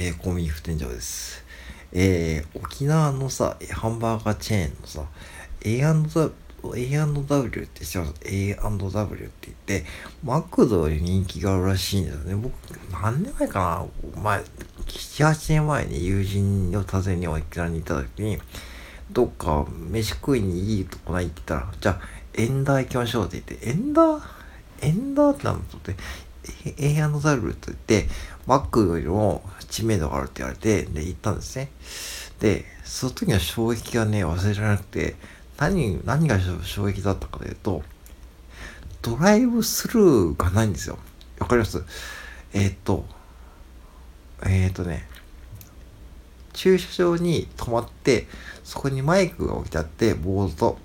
えー、コンビニ副店長です。えー、沖縄のさ、ハンバーガーチェーンのさ、A&W A&W って知ってます ?A&W って言って、マクドより人気があるらしいんだよね。僕、何年前かな？前、7、8年前に友人を訪ねに沖縄に行った時に、どっか飯食いにいいとこないって言ったら、じゃあ、エンダー行きましょうって言って、エンダー？エンダーって何だって、A&W と言って、マックよりも知名度があるって言われて、で、行ったんですね。で、その時の衝撃がね、忘れられなくて、何、何が衝撃だったかというと、ドライブスルーがないんですよ。わかります？えー、っと、えー、っとね、駐車場に止まって、そこにマイクが置いてあって、ボードと、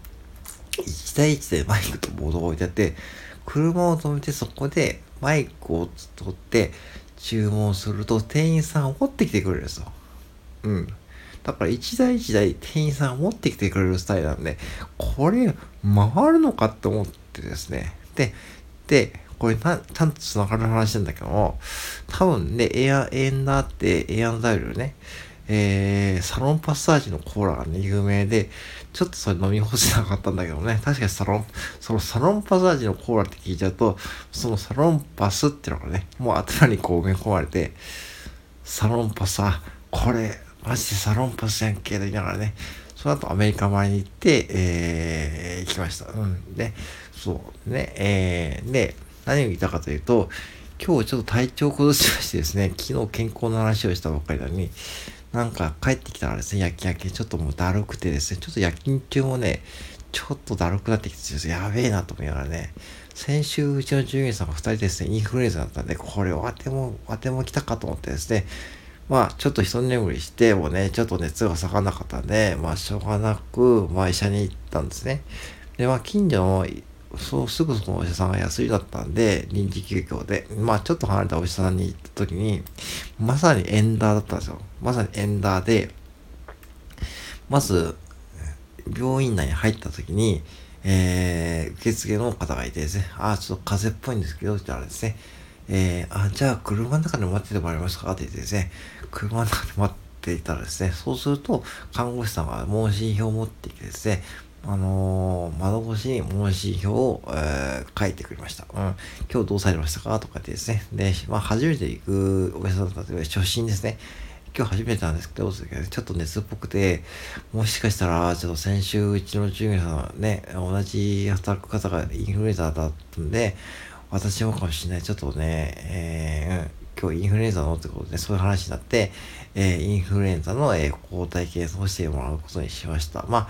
1対1でマイクとボードが置いてあって、車を止めてそこでマイクを取って注文すると店員さんが持ってきてくれるんですよ。うん。だから一台一台店員さんが持ってきてくれるスタイルなんで、これ回るのかって思ってですね。で、で、これな、ちゃんと繋がる話なんだけども、多分ね、エア、エンダーって、エアンダイルね、えー、サロンパッサージのコーラがね、有名で、ちょっとそれ飲み干せなかったんだけどね、確かにサロン、そのサロンパッサージのコーラって聞いちゃうと、そのサロンパスっていうのがね、もう頭にこう埋め込まれて、サロンパス、あ、これ、マジでサロンパスやんけ、と言いながらね、その後アメリカ前に行って、えー、行きました。うん。で、そうね、えー、で、何を言ったかというと、今日ちょっと体調を崩しましてですね、昨日健康の話をしたばっかりなのに、なんか帰ってきたらですね、夜勤明け、ちょっともうだるくてですね、ちょっと夜勤中もね、ちょっとだるくなってきて、やべえなと思いながらね、先週うちの従業員さんが2人ですね、インフルエンザだったんで、これを当ても、当ても来たかと思ってですね、まあ、ちょっと一眠りして、もね、ちょっと熱が下がらなかったんで、まあ、しょうがなく、まあ、医者に行ったんですね。で、まあ、近所のそう、すぐそのお医者さんが安いだったんで、臨時休業で、まあちょっと離れたお医者さんに行った時に、まさにエンダーだったんですよ。まさにエンダーで、まず、病院内に入った時に、えー、受付の方がいてですね、あ、ちょっと風邪っぽいんですけど、って言ったらですね、えー、あ、じゃあ車の中で待っててもらえますか？って言ってですね、車の中で待ってていたらですね、そうすると、看護師さんが問診票を持ってきてですね、あのー、窓越しに問診票を、えー、書いてくれました。うん。今日どうされましたかとかってですね。で、まあ、初めて行くお医者さんだったで、初診ですね。今日初めてなんですけど、ちょっと熱っぽくて、もしかしたら、ちょっと先週、うちの従業員さんね、同じ働く方がインフルエンザだったんで、私もかもしれない。ちょっとね、えー、今日インフルエンザのってことで、そういう話になって、えー、インフルエンザの、えー、抗体検査をしてもらうことにしました。まあ、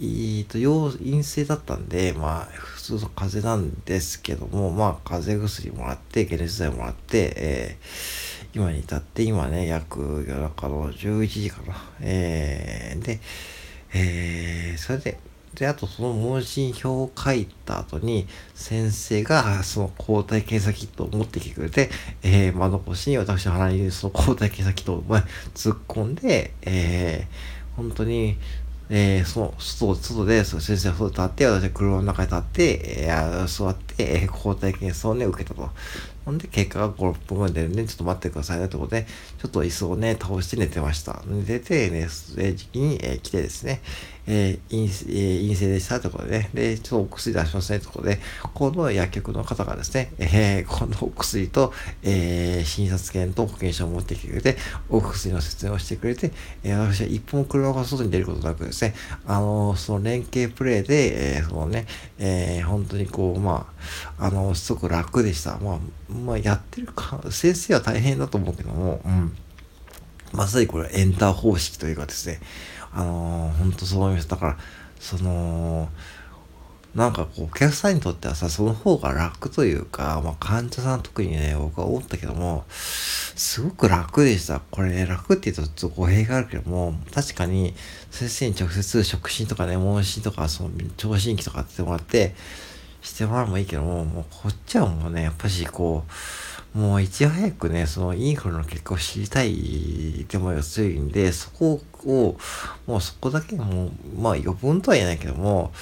えーと、陽陰性だったんで、まあ、普通の風邪なんですけども、まあ、風邪薬もらって、解熱剤もらって、えー、今に至って、今ね、約夜中の11時かな。えー、で、えー、それで、で、あとその問診票を書いた後に、先生がその抗体検査キットを持ってきてくれて、えー、窓越しに私の鼻にその抗体検査キットを突っ込んで、えー、本当にえー、その、外、外で、その先生が外で立って、私は車の中に立って、えー、座って、えー、抗体検査をね、受けたと。ほんで、結果が5、6分後に出るんで、ちょっと待ってくださいね、ということで、ちょっと椅子をね、倒して寝てました。寝てて、ね、時期に、えー、来てですね、えー、陰えー、陰性でしたということでね、で、ちょっとお薬出しますねということで、今度は薬局の方がですね、えー、このお薬と、えー、診察券と保険証を持ってきてくれて、お薬の説明をしてくれて、えー、私は一本車が外に出ることなくですね、あのー、その連携プレイで、えー、そのね、えー、本当にこう、まあ、あの、すごく楽でした。まあ、まあ、やってるか、先生は大変だと思うけども、うん。まさにこれはエンター方式というかですね、あのー、ほんとそう思います。だから、その、なんかこう、お客さんにとってはさ、その方が楽というか、まあ患者さん特にね、僕は思ったけども、すごく楽でした。これね、楽って言うとちょっと語弊があるけども、確かに先生に直接触診とかね、問診とか、その、聴診器とかってもらって、してもらうもいいけども、もうこっちはもうね、やっぱしこう、もういち早くね、そのインフルの結果を知りたいって思いが強いんで、そこを、もうそこだけもう、まあ余分とは言えないけども、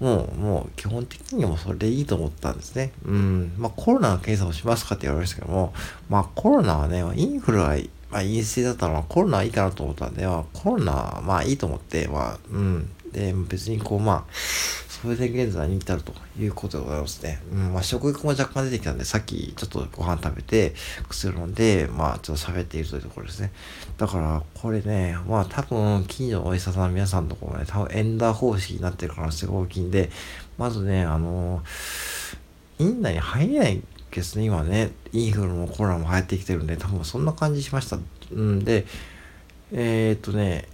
もう、もう基本的にもそれでいいと思ったんですね。うん。まあコロナの検査をしますかって言われましたけども、まあコロナはね、インフルはまあ、陰性だったら、コロナはいいかなと思ったんで、まあ、コロナはまあいいと思って、まあ、うん。で、別にこう、まあ、それで現在に至るということでございますね。うん、まあ、食欲も若干出てきたんで、さっきちょっとご飯食べて、薬飲んで、まあ、ちょっと喋っているというところですね。だから、これね、まあ、多分、近所のお医者さんの皆さんのところね、多分エンダー方式になってる可能性が大きいんで、まずね、あのー、院内に入れないですね、今ね、インフルもコロナも流行ってきてるんで、多分そんな感じしました。うんで、えー、っとね、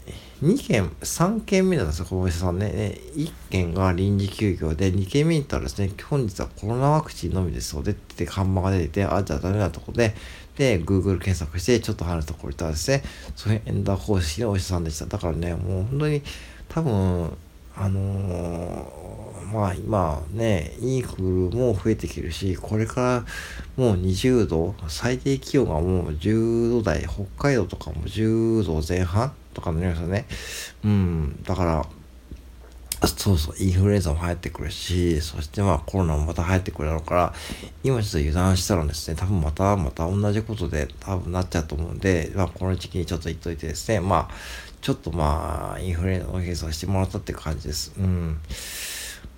2件、3件目なんですよ、小林さんね。1件が臨時休業で、2件目に行ったらですね、本日はコロナワクチンのみですのでって看板が出てて、あ、じゃあダメなとこで、で、Google 検索して、ちょっと離れたところ行ったらですね、そういうエンダー方式のお医者さんでした。だからね、もう本当に、多分、あのー、まあ今ね、インフルも増えてきるし、これからもう20度、最低気温がもう10度台、北海道とかも10度前半とかになりますよね。うん、だから、そうそう、インフルエンザも流行ってくるし、そしてまあコロナもまた流行ってくるだろうから、今ちょっと油断したらですね、多分またまた同じことで多分なっちゃうと思うんで、まあこの時期にちょっと言っといてですね、まあちょっとまあ、インフルエンザの検査をしてもらったって感じです。うん。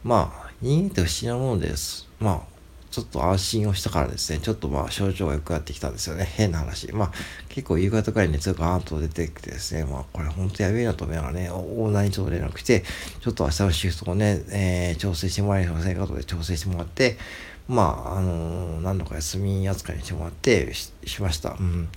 まあ、人間って不思議なものです。まあ、ちょっと安心をしたからですね、ちょっとまあ症状が良くなってきたんですよね。変な話。まあ結構夕方くらい熱がガーンと出てきてですね、まあこれ本当やべえなと思いながらね、オーナーにちょっと連絡して、ちょっと明日のシフトをね、えー、調整してもらえませんかとで調整してもらって、まあ、あのー、何度か休み扱いにしてもらってしました。うん。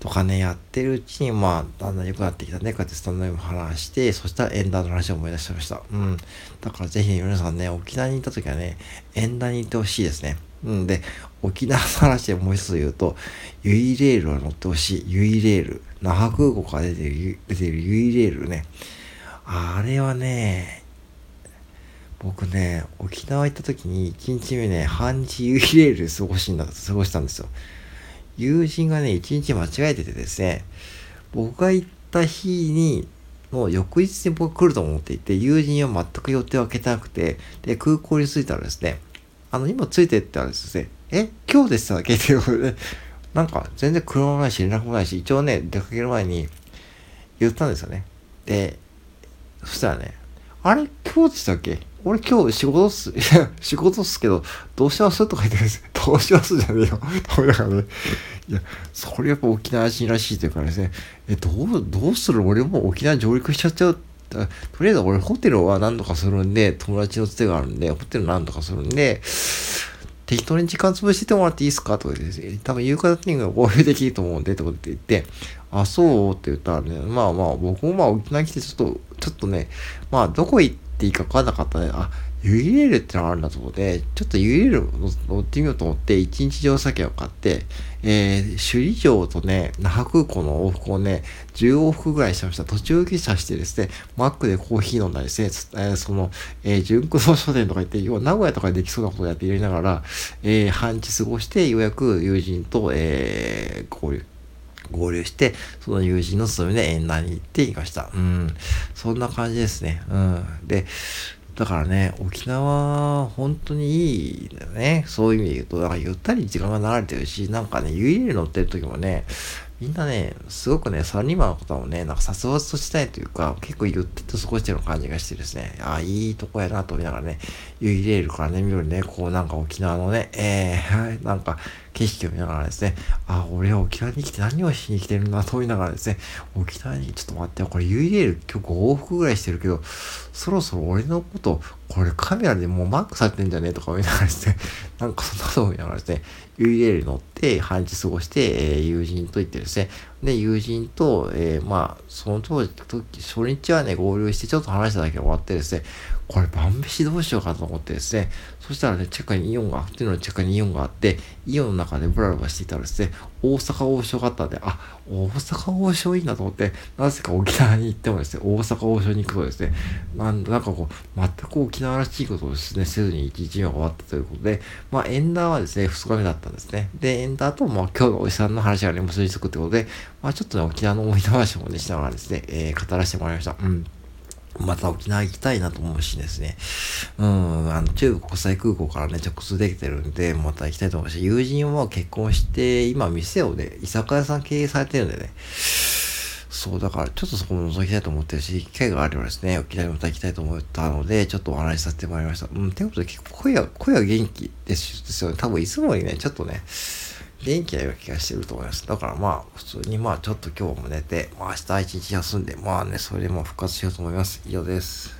とかね、やってるうちに、まあ、だんだん良くなってきたね、こうやってスタンドでも話して、そしたらエンダーの話を思い出しました。うん。だからぜひ皆さんね、沖縄に行った時はね、エンダーに行ってほしいですね。うんで、沖縄の話でもう一つ言うと、ユイレールを乗ってほしい。ユイレール。那覇空港から出てる、出てるユイレールね。あれはね、僕ね、沖縄行った時に1日目ね、半日ユイレールで過ごしんだ、過ごしたんですよ。友人がね、一日間違えててですね、僕が行った日に、もう翌日に僕来ると思っていて、友人は全く予定を開けてなくて、で、空港に着いたらですね、あの、今着いてってあるんですね、え、今日でしたっけっていうことで、なんか全然車もないし、連絡もないし、一応ね、出かける前に言ったんですよね。で、そしたらね、あれ今日でしたっけ？俺今日仕事っす。仕事っすけど、どうします？とか言ってです。どうしますじゃねえよ。だからね。いや、それやっぱ沖縄人らしいというかですね、え、どう、どうする俺も沖縄上陸しちゃっちゃう。とりあえず俺ホテルは何とかするんで、友達のつてがあるんで、ホテル何とかするんで、適当に時間潰しててもらっていいですか？とか言って、多分夕方っていうのが合流できると思うんで、ってこと言って、あ、そう？って言ったらね、まあまあ、僕もまあ沖縄来てちょっと、ちょっとね、まあどこ行って、いいか分かんなかったね。あ、ユイレールってのがあるんだと思って、ちょっとユイレール乗ってみようと思って、一日乗車券を買って、えー、首里城とね、那覇空港の往復をね、10往復ぐらいしました。途中下車してですね、マックでコーヒー飲んだりですね、えー、その、えー、純駆動書店とか行って、要は名古屋とかでできそうなことをやってやりながら、えー、半日過ごして、ようやく友人と、えー、交流。合流して、その友人の勤めで縁談に行っていました。うん。そんな感じですね。うん。で、だからね、沖縄、本当にいいんだよね。そういう意味で言うと、だからゆったり時間が流れてるし、なんかね、ユイレ乗ってる時もね、みんなね、すごくね、サラリーマンの方もね、なんか殺伐としたいというか、結構ゆってと過ごしてる感じがしてですね、ああ、いいとこやなと思いながらね、ユイレールからね、見るね、こうなんか沖縄のね、えー、なんか景色を見ながらですね、あ、俺は沖縄に来て何をしに来てるんだと思いながらですね、沖縄にちょっと待ってよ、これユイレール結構往復ぐらいしてるけど、そろそろ俺のこと、これカメラでもうマークされてんじゃねえとか思いながらですね、なんかそんなこと思いながらですね、ユイレール乗って半日過ごして、えー、友人と行ってですね、で、友人と、えー、まあ、その当時、初日はね、合流してちょっと話しただけ終わってですね、これ晩飯どうしようかと思ってですね、そしたらね、チェッカーにイオンが、あっていうのチェッカーにイオンがあって、イオンの中でブラブラしていたらですね、大阪王将があったんで、あ、大阪王将いいなと思って、なぜか沖縄に行ってもですね、大阪王将に行くとですね、なんなんかこう、全く沖縄らしいことをですね、せずに1日目が終わったということで、まあ、エンダーはですね、2日目だったんですね。で、エンダーと、まあ、今日のおじさんの話がね、結びつくってことで、まあ、ちょっとね、沖縄の思い出話もね、しながらですね、えー、語らせてもらいました。うん。また沖縄行きたいなと思うしですね。うん、あの、中国国際空港からね、直通できてるんで、また行きたいと思うし、友人は結婚して、今店をね、居酒屋さん経営されてるんでね、そう、だからちょっとそこも覗きたいと思ってるし、機会があればですね、沖縄にまた行きたいと思ったので、ちょっとお話しさせてもらいました。うん、ということで結構声は、声は元気ですですよね。多分いつもにね、ちょっとね、元気なような気がしてると思います。だからまあ、普通にまあ、ちょっと今日も寝て、まあ明日一日休んで、まあね、それでも復活しようと思います。以上です。